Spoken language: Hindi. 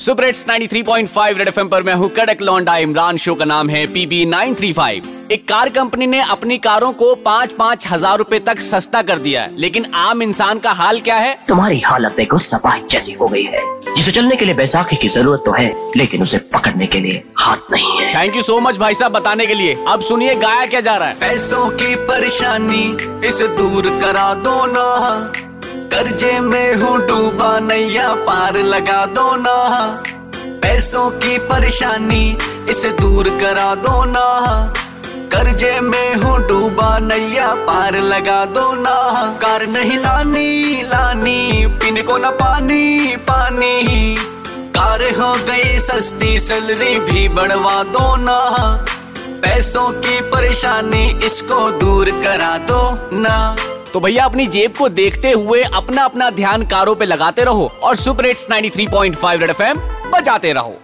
सुपर हिट्स 93.5 रेड एफएम पर मैं हूँ कड़क लौंडा इमरान। शो का नाम है पीबी 935 एक कार कंपनी ने अपनी कारों को पाँच पाँच हज़ार रूपए तक सस्ता कर दिया है। लेकिन आम इंसान का हाल क्या है? तुम्हारी हालत देखो सफ़ाई जैसी हो गई है। जिसे चलने के लिए बैसाखी की ज़रूरत तो है लेकिन उसे पकड़ने के लिए हाथ नहीं है। थैंक यू सो मच भाई साहब बताने के लिए। अब सुनिए गाया क्या जा रहा है। पैसों की परेशानी इसे दूर करा दो ना। कर्जे में हूँ डूबा, नैया पार लगा दो ना। पैसों की परेशानी, इसे दूर करा दो ना। कर्जे में हूँ डूबा, नैया पार लगा दो ना। कार नहीं लानी लानी, पीने को ना पानी पानी। कार हो गई सस्ती, सैलरी भी बढ़वा दो ना। पैसों की परेशानी, इसको दूर करा दो ना। तो भैया अपनी जेब को देखते हुए अपना अपना ध्यान कारों पे लगाते रहो और सुपर हिट्स 93.5 रेड एफएम बजाते रहो।